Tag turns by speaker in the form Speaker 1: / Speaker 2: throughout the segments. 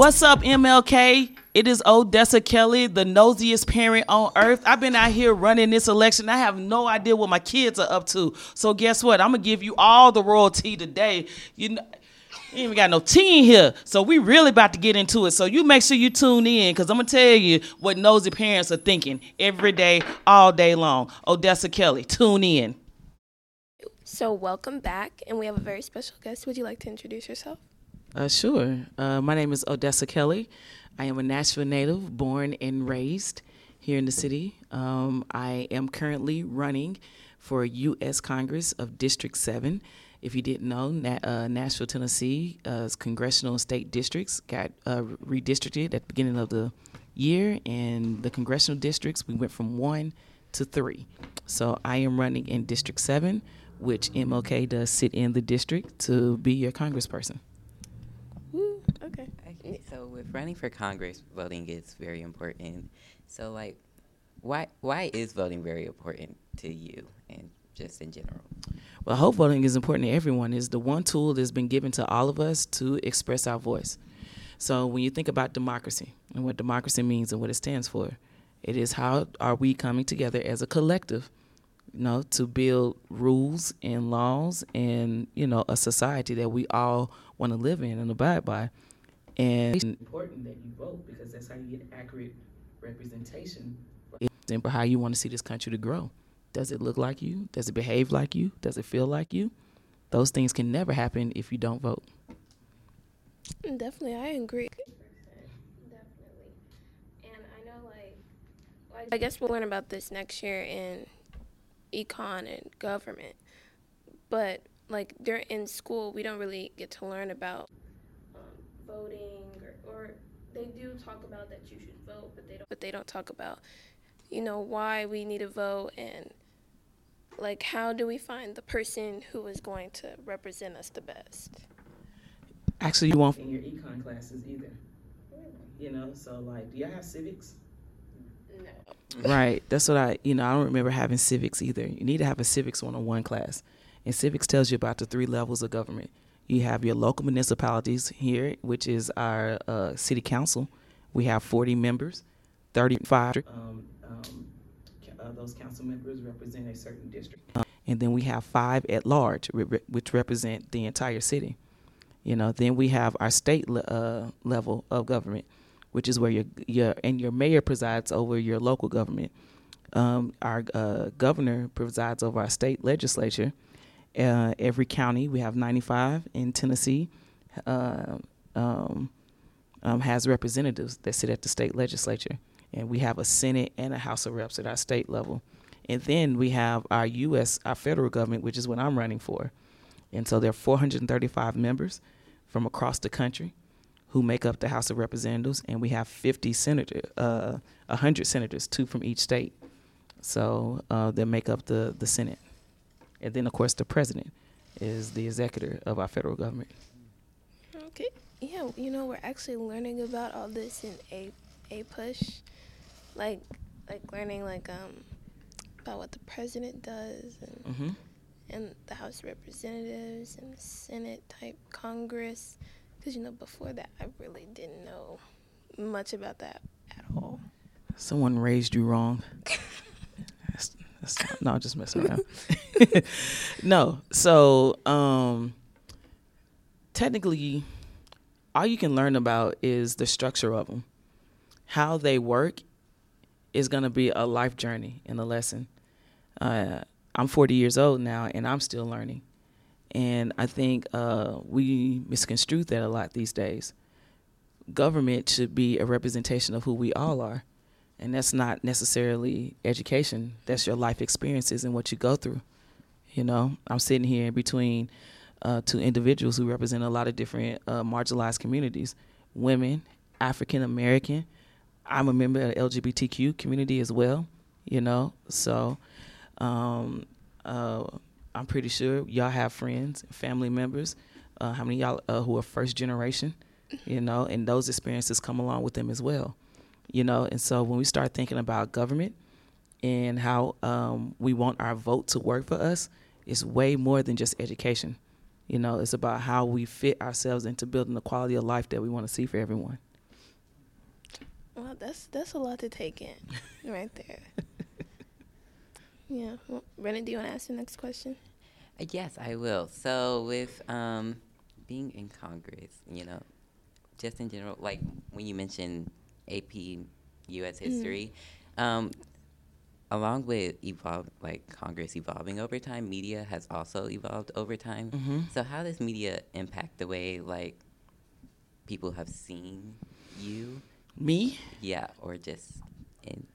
Speaker 1: What's up, MLK? It is Odessa Kelly, the nosiest parent on earth. I've been out here running this election. I have no idea what my kids are up to. So guess what? I'm gonna give you all the royalty today. You know. You ain't even got no tea in here. So we really about to get into it. So you make sure you tune in because I'm gonna tell you what nosy parents are thinking every day, all day long. Odessa Kelly, tune in.
Speaker 2: So welcome back, and we have a very special guest. Would you like to introduce yourself?
Speaker 1: Uh, sure. Uh, my name is Odessa Kelly. I am a Nashville native, born and raised here in the city. Um, I am currently running for U.S. Congress of District 7. If you didn't know, Na- uh, Nashville, Tennessee's congressional and state districts got uh, redistricted at the beginning of the year, and the congressional districts, we went from one to three. So I am running in District 7, which MLK does sit in the district to be your congressperson.
Speaker 2: Okay,
Speaker 3: so with running for Congress, voting is very important. So, like, why why is voting very important to you and just in general?
Speaker 1: Well, hope voting is important to everyone. Is the one tool that's been given to all of us to express our voice. So when you think about democracy and what democracy means and what it stands for, it is how are we coming together as a collective, you know, to build rules and laws and you know a society that we all want to live in and abide by. And it's important that you vote because that's how you get accurate representation for how you want to see this country to grow. Does it look like you? Does it behave like you? Does it feel like you? Those things can never happen if you don't vote.
Speaker 2: Mm, definitely, I agree. Definitely, and I know like, like I guess we'll learn about this next year in econ and government, but like during in school we don't really get to learn about voting or, or they do talk about that you should vote, but they don't. But they don't talk about, you know, why we need to vote and like how do we find the person who is going to represent us the best.
Speaker 1: Actually, you won't in your econ classes either. You know, so like, do y'all have civics?
Speaker 2: No.
Speaker 1: Right. That's what I, you know, I don't remember having civics either. You need to have a civics 101 class. And civics tells you about the three levels of government. You have your local municipalities here, which is our uh, city council. We have 40 members, 35. Um, um, uh, those council members represent a certain district. Um, and then we have five at large, which represent the entire city. You know, then we have our state le- uh, level of government, which is where your your and your mayor presides over your local government. Um, our uh, governor presides over our state legislature. Uh, every county, we have 95 in Tennessee, uh, um, um, has representatives that sit at the state legislature, and we have a Senate and a House of Reps at our state level. And then we have our U.S. our federal government, which is what I'm running for. And so there are 435 members from across the country who make up the House of Representatives, and we have 50 senators, uh, 100 senators, two from each state. So uh, make up the, the Senate. And then, of course, the president is the executor of our federal government.
Speaker 2: Okay. Yeah, you know, we're actually learning about all this in A APUSH. Like like learning like um about what the president does and
Speaker 1: Mm-hmm.
Speaker 2: and the House of Representatives and the Senate type Congress. Because, you know, before that, I really didn't know much about that at all.
Speaker 1: Someone raised you wrong. No, just messing around. no, so um, technically, all you can learn about is the structure of them. How they work is going to be a life journey and a lesson. Uh, I'm 40 years old now, and I'm still learning. And I think uh, we misconstrue that a lot these days. Government should be a representation of who we all are. And that's not necessarily education, that's your life experiences and what you go through. You know, I'm sitting here between uh, two individuals who represent a lot of different uh, marginalized communities women, African American. I'm a member of the LGBTQ community as well, you know. So um, uh, I'm pretty sure y'all have friends, family members. Uh, how many y'all uh, who are first generation, you know, and those experiences come along with them as well, you know. And so when we start thinking about government and how um, we want our vote to work for us, it's way more than just education. You know, it's about how we fit ourselves into building the quality of life that we want to see for everyone.
Speaker 2: Well, that's that's a lot to take in, right there. Yeah. Well, Brennan, do you want to ask the next question?
Speaker 3: Uh, Yes, I will. So with um, being in Congress, you know, just in general, like when you mentioned AP U.S. history, um, along with evolve, like Congress evolving over time, media has also evolved over time.
Speaker 1: Mhm.
Speaker 3: So how does media impact the way like people have seen you?
Speaker 1: Me?
Speaker 3: Yeah, or just in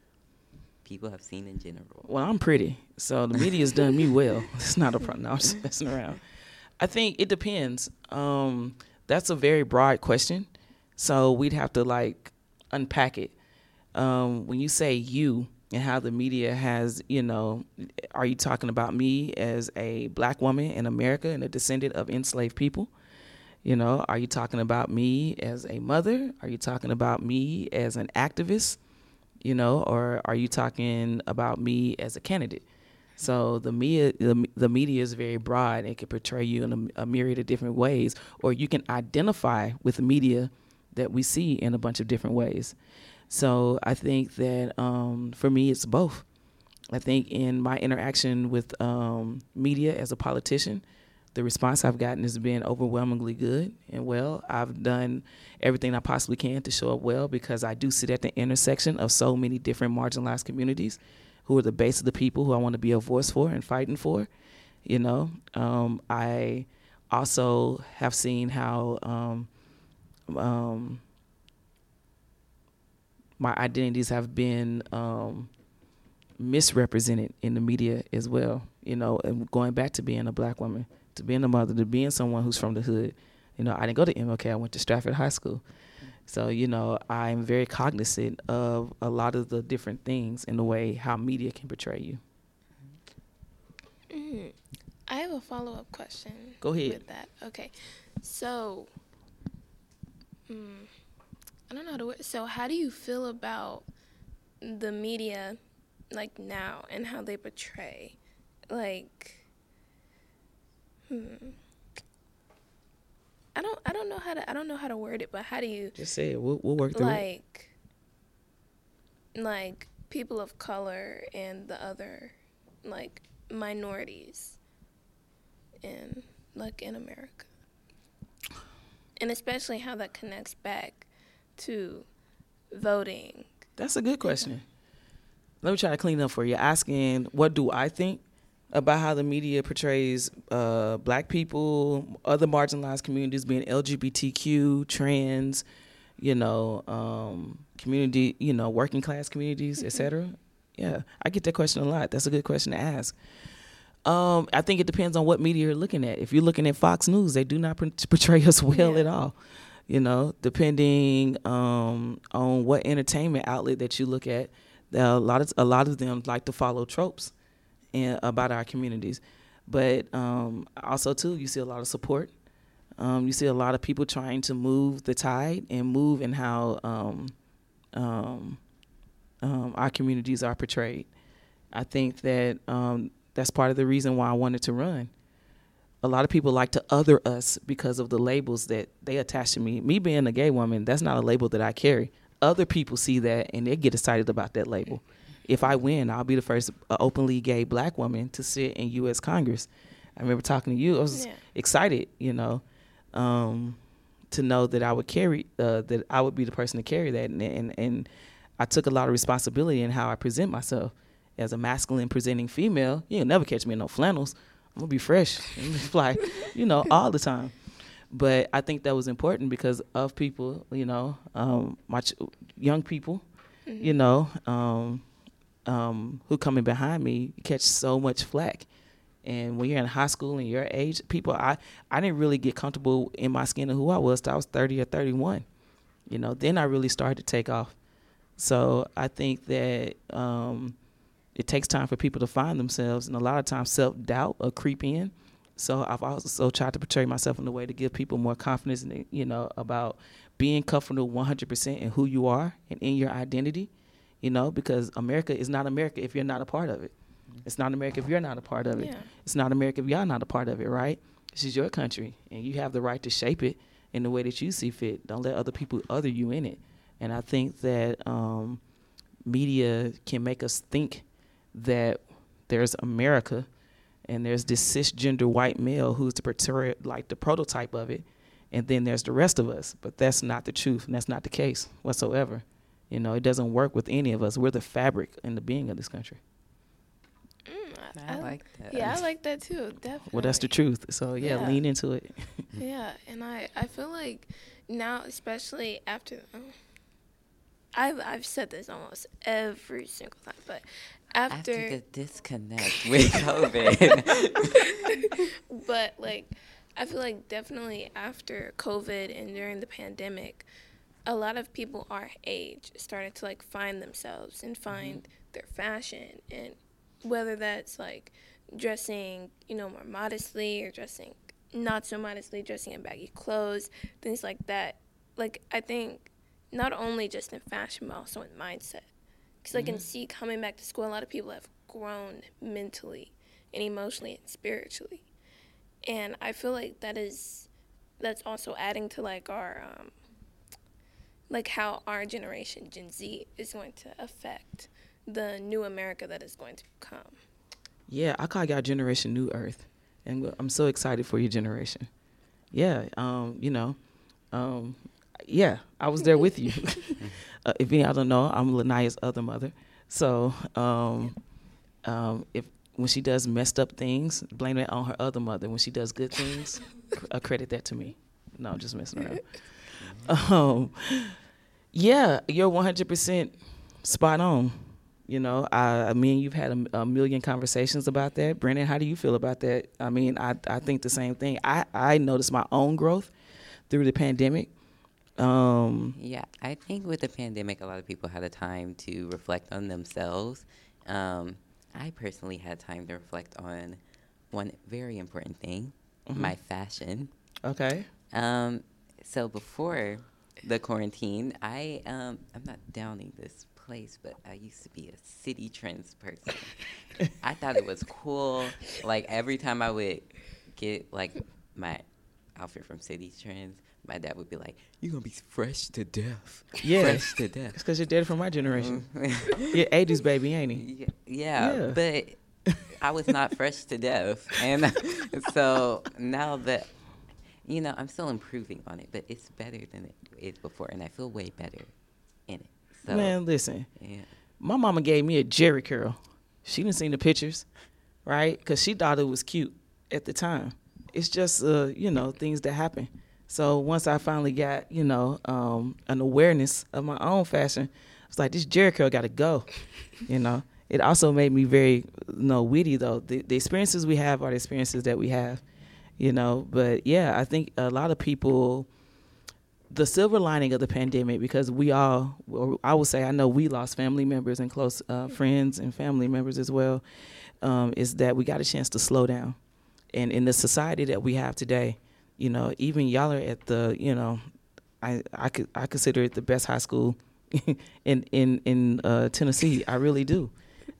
Speaker 3: people have seen in general.
Speaker 1: Well, I'm pretty, so the media's done me well. It's not a problem. No, I'm just messing around. I think it depends. Um, that's a very broad question, so we'd have to like unpack it. Um, when you say you and how the media has, you know, are you talking about me as a black woman in America and a descendant of enslaved people? You know, are you talking about me as a mother? Are you talking about me as an activist? You know, or are you talking about me as a candidate? So the media, the, the media is very broad. It can portray you in a, a myriad of different ways, or you can identify with the media that we see in a bunch of different ways. So I think that um, for me, it's both. I think in my interaction with um, media as a politician, the response I've gotten has been overwhelmingly good and well. I've done everything I possibly can to show up well because I do sit at the intersection of so many different marginalized communities who are the base of the people who I want to be a voice for and fighting for. You know, um, I also have seen how um, um, my identities have been um, misrepresented in the media as well. You know, and going back to being a black woman, to being a mother, to being someone who's from the hood. You know, I didn't go to MLK. I went to Stratford High School. So, you know, I'm very cognizant of a lot of the different things in the way how media can portray you.
Speaker 2: Mm. I have a follow up question.
Speaker 1: Go ahead.
Speaker 2: With that, okay. So, mm, I don't know how to. word- So, how do you feel about the media, like now, and how they portray, like, hmm. I don't. I don't know how to. I don't know how to word it, but how do you
Speaker 1: Just say it. We'll, we'll work through it.
Speaker 2: like, like people of color and the other, like minorities, in like in America, and especially how that connects back to voting.
Speaker 1: That's a good question. Let me try to clean up for you. Asking, what do I think about how the media portrays uh, black people, other marginalized communities, being LGBTQ, trans, you know, um, community, you know, working class communities, et cetera? Yeah, I get that question a lot. That's a good question to ask. Um, I think it depends on what media you're looking at. If you're looking at Fox News, they do not portray us well
Speaker 2: Yeah.
Speaker 1: at all. You know, depending um, on what entertainment outlet that you look at, a lot of a lot of them like to follow tropes in, about our communities. But um, also too, you see a lot of support. Um, you see a lot of people trying to move the tide and move in how um, um, um, our communities are portrayed. I think that um, that's part of the reason why I wanted to run. A lot of people like to other us because of the labels that they attach to me. Me being a gay woman, that's not a label that I carry. Other people see that and they get excited about that label. If I win, I'll be the first openly gay black woman to sit in U.S. Congress. I remember talking to you. I was
Speaker 2: Yeah.
Speaker 1: excited, you know, um, to know that I would carry uh, that I would be the person to carry that, and, and and I took a lot of responsibility in how I present myself as a masculine presenting female. You'll never catch me in no flannels. I'm gonna be fresh, I'm fly, you know, all the time. But I think that was important because of people, you know, um, my ch- young people, you know, um, um, who coming behind me catch so much flack. And when you're in high school and your age, people, I, I didn't really get comfortable in my skin of who I was till I was 30 or 31. You know, then I really started to take off. So I think that um, it takes time for people to find themselves, and a lot of times self doubt will creep in. So I've also tried to portray myself in a way to give people more confidence, in, you know, about being comfortable 100% in who you are and in your identity. You know, because America is not America if you're not a part of it. It's not America if you're not a part of it.
Speaker 2: Yeah.
Speaker 1: It's not America if y'all not a part of it, right? This is your country, and you have the right to shape it in the way that you see fit. Don't let other people other you in it. And I think that um, media can make us think that there's America and there's this cisgender white male who's the portray- like the prototype of it, and then there's the rest of us. But that's not the truth, and that's not the case whatsoever. You know, it doesn't work with any of us. We're the fabric and the being of this country.
Speaker 2: Mm,
Speaker 3: I like that.
Speaker 2: Yeah, I like that too. Definitely.
Speaker 1: Well, that's the truth. So yeah,
Speaker 2: Yeah.
Speaker 1: lean into it.
Speaker 2: Yeah, and I I feel like now, especially after, oh, I've I've said this almost every single time, but
Speaker 3: After
Speaker 2: after,
Speaker 3: the disconnect with COVID.
Speaker 2: but like I feel like definitely after COVID and during the pandemic, a lot of people our age started to like find themselves and mm-hmm. find their fashion and whether that's like dressing, you know, more modestly or dressing not so modestly, dressing in baggy clothes, things like that. Like I think not only just in fashion but also in mindset. Because I can see coming back to school, a lot of people have grown mentally and emotionally and spiritually, and I feel like that is that's also adding to like our um, like how our generation Gen Z is going to affect the new America that is going to come.
Speaker 1: Yeah, I call y'all Generation New Earth, and I'm so excited for your generation. Yeah, um, you know, um, yeah, I was there with you. uh, if y'all don't know, I'm Lanaya's other mother. So, um, um, if when she does messed up things, blame it on her other mother. When she does good things, uh, credit that to me. No, I'm just messing around. Um, yeah, you're 100% spot on. You know, I, I mean, you've had a, a million conversations about that. Brennan, how do you feel about that? I mean, I, I think the same thing. I, I noticed my own growth through the pandemic. Um,
Speaker 3: Yeah, I think with the pandemic, a lot of people had a time to reflect on themselves. Um, I personally had time to reflect on one very important thing my fashion.
Speaker 1: okay.
Speaker 3: Um, so before the quarantine, I um, I'm not downing this place, but I used to be a Citi Trends person. I thought it was cool. Like every time I would get like my outfit from Citi Trends, my dad would be like, "You're gonna be fresh to death,
Speaker 1: Yeah.
Speaker 3: fresh to death."
Speaker 1: It's because you're dead from my generation.
Speaker 3: Mm.
Speaker 1: You're 80s baby, ain't he?
Speaker 3: Yeah,
Speaker 1: Yeah.
Speaker 3: but I was not fresh to death, and so now that you know, I'm still improving on it, but it's better than it is before, and I feel way better in it. So,
Speaker 1: Man, listen.
Speaker 3: yeah,
Speaker 1: My mama gave me a Jheri curl. She didn't see the pictures, right? Because she thought it was cute at the time. It's just, uh, you know, things that happen. So once I finally got, you know, um, an awareness of my own fashion, I was like, this curl got to go. You know, it also made me very, you know, witty though. The, the experiences we have are the experiences that we have, you know. But yeah, I think a lot of people the silver lining of the pandemic because we all i would say i know we lost family members and close uh, friends and family members as well um, is that we got a chance to slow down and in the society that we have today you know even y'all are at the you know i i could i consider it the best high school in in in uh, tennessee i really do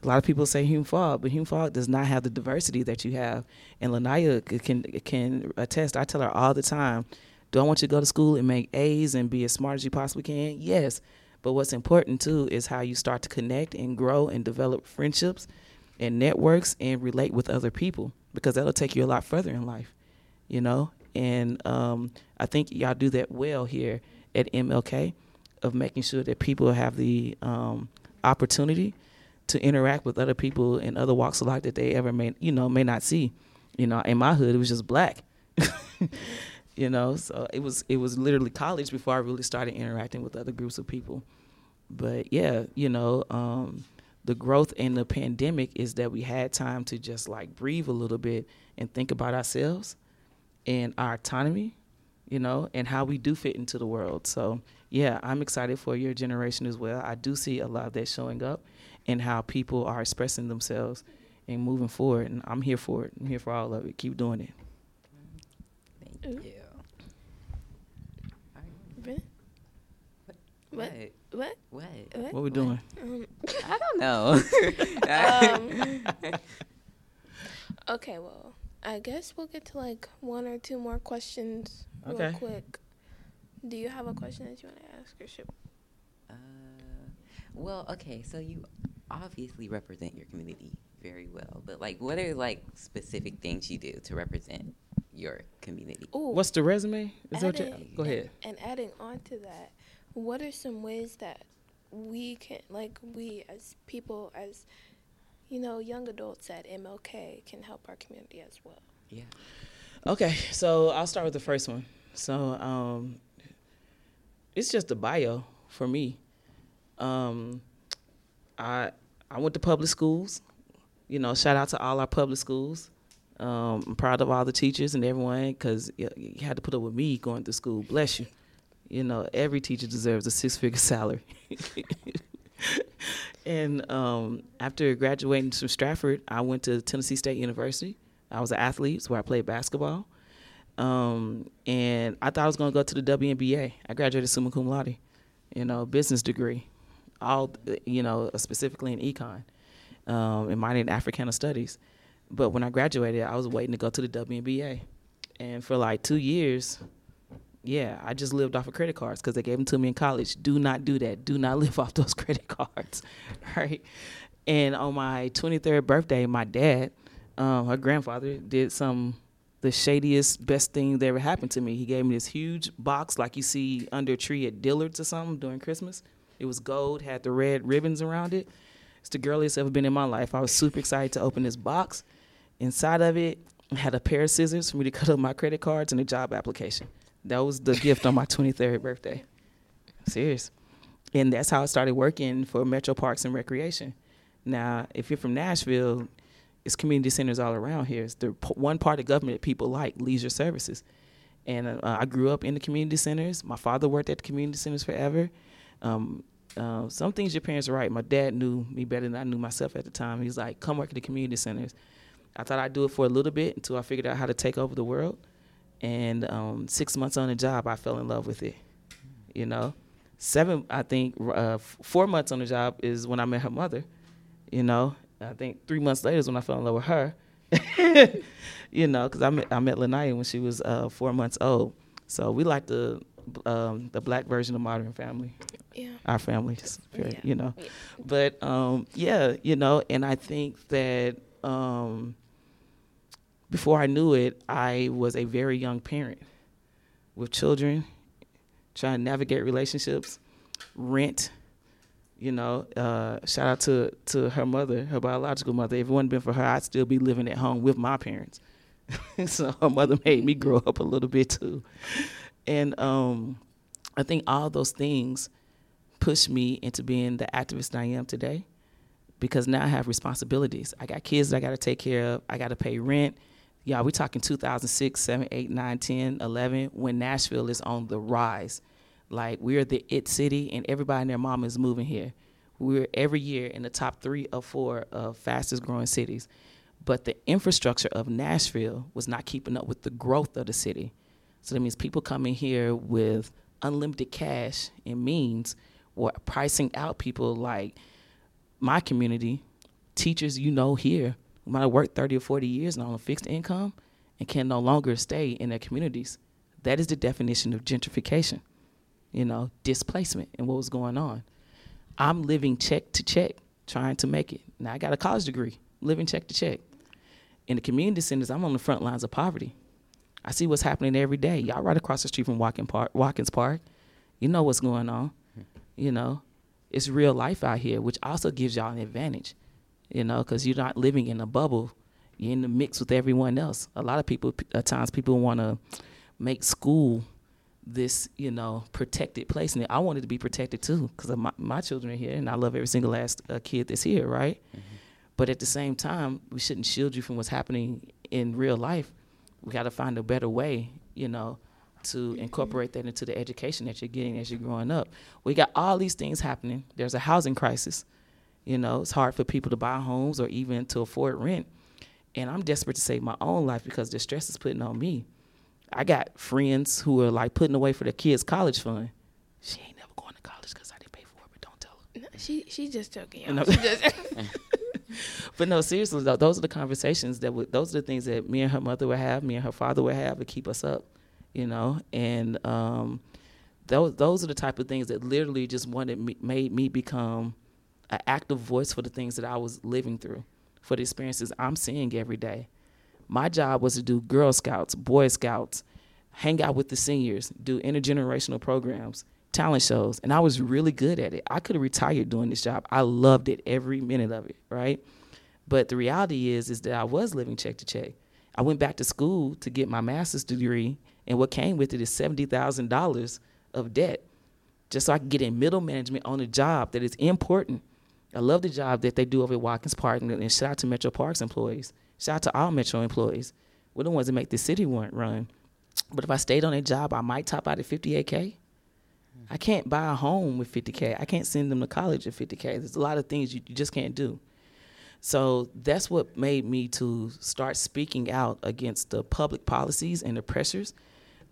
Speaker 1: a lot of people say Hume Fogg, but Hume Fogg does not have the diversity that you have. And Lanaya can can attest. I tell her all the time, do I want you to go to school and make A's and be as smart as you possibly can? Yes. But what's important too is how you start to connect and grow and develop friendships and networks and relate with other people because that'll take you a lot further in life, you know? And um, I think y'all do that well here at MLK of making sure that people have the um, opportunity to interact with other people in other walks of life that they ever may, you know, may not see. You know, in my hood, it was just black. you know so it was it was literally college before i really started interacting with other groups of people but yeah you know um the growth in the pandemic is that we had time to just like breathe a little bit and think about ourselves and our autonomy you know and how we do fit into the world so yeah i'm excited for your generation as well i do see a lot of that showing up and how people are expressing themselves and moving forward and i'm here for it i'm here for all of it keep doing it
Speaker 3: thank you.
Speaker 2: Really? What?
Speaker 3: What?
Speaker 2: What?
Speaker 3: What?
Speaker 2: What?
Speaker 1: what we doing
Speaker 2: Um,
Speaker 3: I don't know.
Speaker 2: Um, okay, well, I guess we'll get to like one or two more questions real
Speaker 1: Okay.
Speaker 2: quick. Do you have a question that you want to ask or should
Speaker 3: Uh, well, okay, so you obviously represent your community very well, but like, what are like specific things you do to represent your community?
Speaker 2: Ooh,
Speaker 1: What's the resume? Is that what you-
Speaker 2: adding-
Speaker 1: go ahead.
Speaker 2: And, and adding on to that, what are some ways that we can, like, we as people, as you know, young adults at MLK can help our community as well?
Speaker 3: Yeah.
Speaker 1: Okay, so I'll start with the first one. So um, it's just a bio for me. Um, I I went to public schools. You know, shout out to all our public schools. Um, I'm proud of all the teachers and everyone because you, you had to put up with me going to school. Bless you. You know, every teacher deserves a six figure salary. And um, after graduating from Stratford, I went to Tennessee State University. I was an athlete, so I played basketball. Um, and I thought I was going to go to the WNBA. I graduated summa cum laude, you know, business degree, all, you know, specifically in econ, um, and mine in Africana studies. But when I graduated, I was waiting to go to the WNBA. And for like two years, yeah, I just lived off of credit cards because they gave them to me in college. Do not do that. Do not live off those credit cards, right? And on my 23rd birthday, my dad, um, her grandfather, did some the shadiest, best thing that ever happened to me. He gave me this huge box like you see under a tree at Dillard's or something during Christmas. It was gold, had the red ribbons around it. It's the girliest ever been in my life. I was super excited to open this box. Inside of it, I had a pair of scissors for me to cut up my credit cards and a job application. That was the gift on my 23rd birthday. Serious. And that's how I started working for Metro Parks and Recreation. Now, if you're from Nashville, it's community centers all around here. It's the p- one part of government that people like, leisure services. And uh, I grew up in the community centers. My father worked at the community centers forever. Um, uh, some things your parents are right. My dad knew me better than I knew myself at the time. He's like, come work at the community centers. I thought I'd do it for a little bit until I figured out how to take over the world. And um, six months on the job, I fell in love with it. You know, seven, I think, uh, four months on the job is when I met her mother. You know, I think three months later is when I fell in love with her. you know, because I met I met Lanaya when she was uh, four months old. So we like the um, the black version of Modern Family.
Speaker 2: Yeah.
Speaker 1: Our family, very,
Speaker 2: Yeah.
Speaker 1: you know.
Speaker 2: Yeah.
Speaker 1: But um, yeah, you know, and I think that um, before I knew it, I was a very young parent with children, trying to navigate relationships, rent. You know, uh, shout out to to her mother, her biological mother. If it wouldn't been for her, I'd still be living at home with my parents. so her mother made me grow up a little bit too, and um, I think all those things pushed me into being the activist I am today because now I have responsibilities. I got kids that I got to take care of. I got to pay rent. Yeah, we talking 2006, 7, 8, 9, 10, 11 when Nashville is on the rise. Like we're the it city and everybody and their mama is moving here. We're every year in the top 3 or 4 of fastest growing cities. But the infrastructure of Nashville was not keeping up with the growth of the city. So that means people coming here with unlimited cash and means were pricing out people like my community, teachers you know here might have worked 30 or 40 years and on a fixed income and can no longer stay in their communities. That is the definition of gentrification, you know, displacement and what was going on. I'm living check to check, trying to make it. Now I got a college degree, living check to check. In the community centers, I'm on the front lines of poverty. I see what's happening every day. Y'all right across the street from Watkins Park, Watkins Park. You know what's going on. Hmm. You know, it's real life out here, which also gives y'all an advantage. You know, because you're not living in a bubble. You're in the mix with everyone else. A lot of people, at times, people want to make school this, you know, protected place, and I wanted to be protected too, because my my children are here, and I love every single last uh, kid that's here, right? But at the same time, we shouldn't shield you from what's happening in real life. We got to find a better way, you know, to incorporate that into the education that you're getting as you're growing up. We got all these things happening. There's a housing crisis. You know, it's hard for people to buy homes or even to afford rent. And I'm desperate to save my own life because the stress is putting on me. I got friends who are like putting away for their kids' college fund. She ain't never going to college because I didn't pay for it, but don't tell her.
Speaker 2: No, she she's just joking. Y'all. She just,
Speaker 1: But no, seriously, though, those are the conversations that would, those are the things that me and her mother would have, me and her father would have to keep us up, you know. And um, those those are the type of things that literally just wanted me, made me become an active voice for the things that I was living through, for the experiences I'm seeing every day. My job was to do Girl Scouts, Boy Scouts, hang out with the seniors, do intergenerational programs, talent shows, and I was really good at it. I could have retired doing this job. I loved it every minute of it, right? But the reality is is that I was living check to check. I went back to school to get my master's degree, and what came with it is seventy thousand dollars of debt, just so I could get in middle management on a job that is important. I love the job that they do over at Watkins Park, and, and shout out to Metro Parks employees. Shout out to all Metro employees. We're the ones that make the city run. But if I stayed on a job, I might top out at 58K. I can't buy a home with 50K. I can't send them to college at 50K. There's a lot of things you, you just can't do. So that's what made me to start speaking out against the public policies and the pressures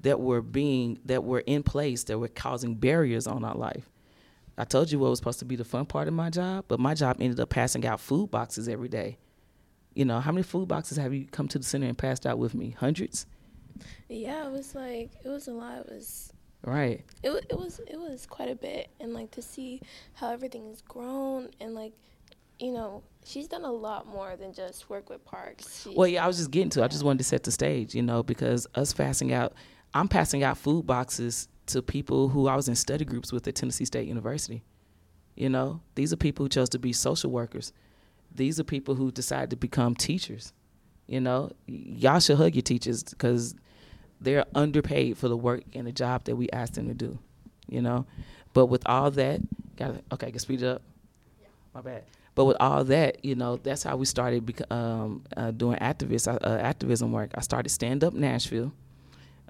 Speaker 1: that were being that were in place that were causing barriers on our life. I told you what was supposed to be the fun part of my job, but my job ended up passing out food boxes every day. You know, how many food boxes have you come to the center and passed out with me? Hundreds?
Speaker 2: Yeah, it was like it was a lot. It was
Speaker 1: right.
Speaker 2: It it was it was quite a bit, and like to see how everything has grown, and like you know, she's done a lot more than just work with parks. She's
Speaker 1: well, yeah, I was just getting to. I just wanted to set the stage, you know, because us passing out, I'm passing out food boxes to people who I was in study groups with at Tennessee State University. You know, these are people who chose to be social workers. These are people who decided to become teachers. You know, y'all should hug your teachers because they're underpaid for the work and the job that we asked them to do. You know, but with all that, got okay, I can speed it up. Yeah. My bad. But with all that, you know, that's how we started um, uh, doing activist uh, activism work. I started Stand Up Nashville.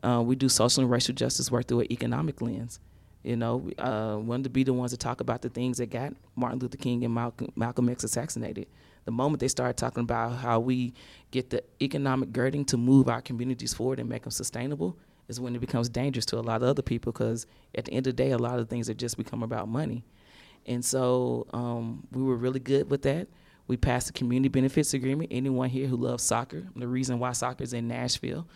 Speaker 1: Uh, we do social and racial justice work through an economic lens. You know, uh, wanted to be the ones to talk about the things that got Martin Luther King and Malcolm, Malcolm X assassinated. The moment they started talking about how we get the economic girding to move our communities forward and make them sustainable, is when it becomes dangerous to a lot of other people because at the end of the day, a lot of things have just become about money. And so um, we were really good with that. We passed a community benefits agreement. Anyone here who loves soccer, the reason why soccer is in Nashville,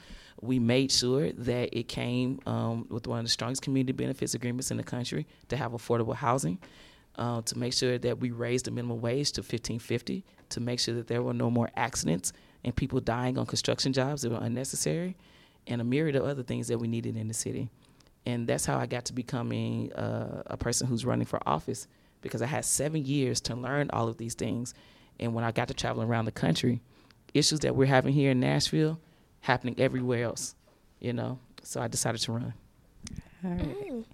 Speaker 1: we made sure that it came um, with one of the strongest community benefits agreements in the country to have affordable housing, uh, to make sure that we raised the minimum wage to 1550, to make sure that there were no more accidents and people dying on construction jobs that were unnecessary, and a myriad of other things that we needed in the city. And that's how I got to becoming uh, a person who's running for office because I had seven years to learn all of these things. And when I got to travel around the country, issues that we're having here in Nashville happening everywhere else, you know. So I decided to run.
Speaker 2: All right. Mm.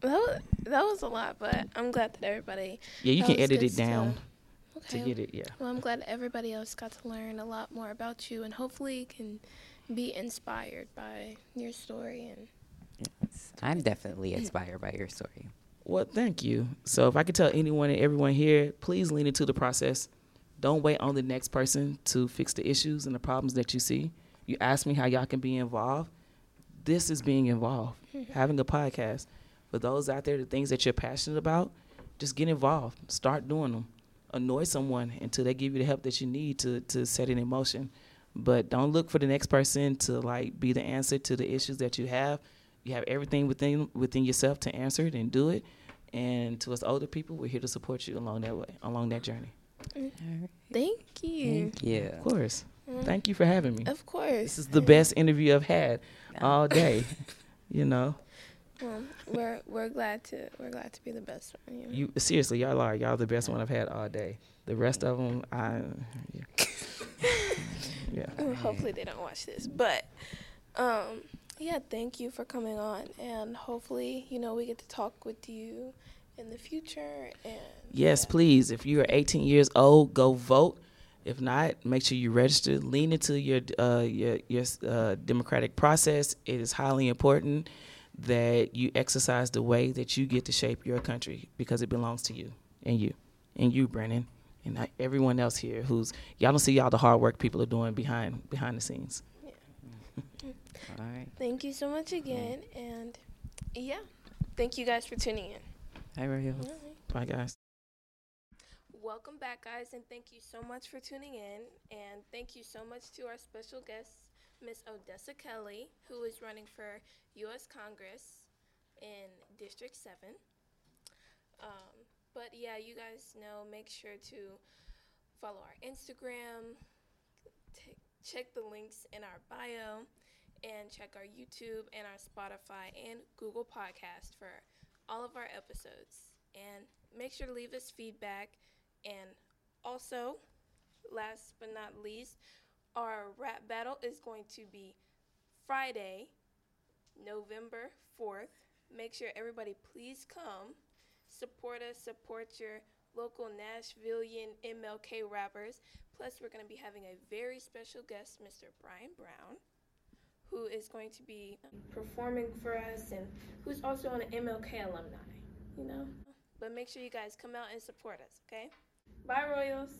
Speaker 2: That was, that was a lot, but I'm glad that everybody.
Speaker 1: Yeah, you can edit it down
Speaker 2: okay.
Speaker 1: to get it. Yeah.
Speaker 2: Well, I'm glad everybody else got to learn a lot more about you, and hopefully can be inspired by your story. And
Speaker 3: yes, I'm definitely inspired by your story.
Speaker 1: Well, thank you. So if I could tell anyone and everyone here, please lean into the process. Don't wait on the next person to fix the issues and the problems that you see. You ask me how y'all can be involved. This is being involved. Mm-hmm. Having a podcast. For those out there, the things that you're passionate about, just get involved. Start doing them. Annoy someone until they give you the help that you need to to set it in motion. But don't look for the next person to like be the answer to the issues that you have. You have everything within within yourself to answer it and do it. And to us older people, we're here to support you along that way, along that journey. Mm-hmm.
Speaker 2: Thank you.
Speaker 3: Thank you.
Speaker 1: Of course. Mm. Thank you for having me.
Speaker 2: Of course.
Speaker 1: This is the best interview I've had all day. you know.
Speaker 2: Well, we're we're glad to we're glad to be the best one.
Speaker 1: You, know? you seriously, y'all are y'all the best one I've had all day. The rest of them, I yeah.
Speaker 2: yeah. Hopefully they don't watch this, but um, yeah, thank you for coming on, and hopefully you know we get to talk with you in the future. And
Speaker 1: yes, yeah. please, if you are 18 years old, go vote. If not, make sure you register. Lean into your uh, your, your uh, democratic process. It is highly important that you exercise the way that you get to shape your country because it belongs to you and you and you, Brennan, and everyone else here who's y'all don't see all the hard work people are doing behind behind the scenes.
Speaker 2: Yeah. all right. Thank you so much again, and yeah, thank you guys for tuning in.
Speaker 1: Hi, Raheel. Bye, guys.
Speaker 2: Welcome back, guys, and thank you so much for tuning in. And thank you so much to our special guest, Miss Odessa Kelly, who is running for U.S. Congress. in District 7. Um, but yeah, you guys know, make sure to follow our Instagram, t- check the links in our bio, and check our YouTube and our Spotify and Google Podcast for all of our episodes. And make sure to leave us feedback. And also, last but not least, our rap battle is going to be Friday, November 4th. Make sure everybody please come. Support us, support your local Nashvilleian MLK rappers. Plus, we're going to be having a very special guest, Mr. Brian Brown, who is going to be performing for us and who's also an MLK alumni, you know? But make sure you guys come out and support us, okay? Bye, Royals.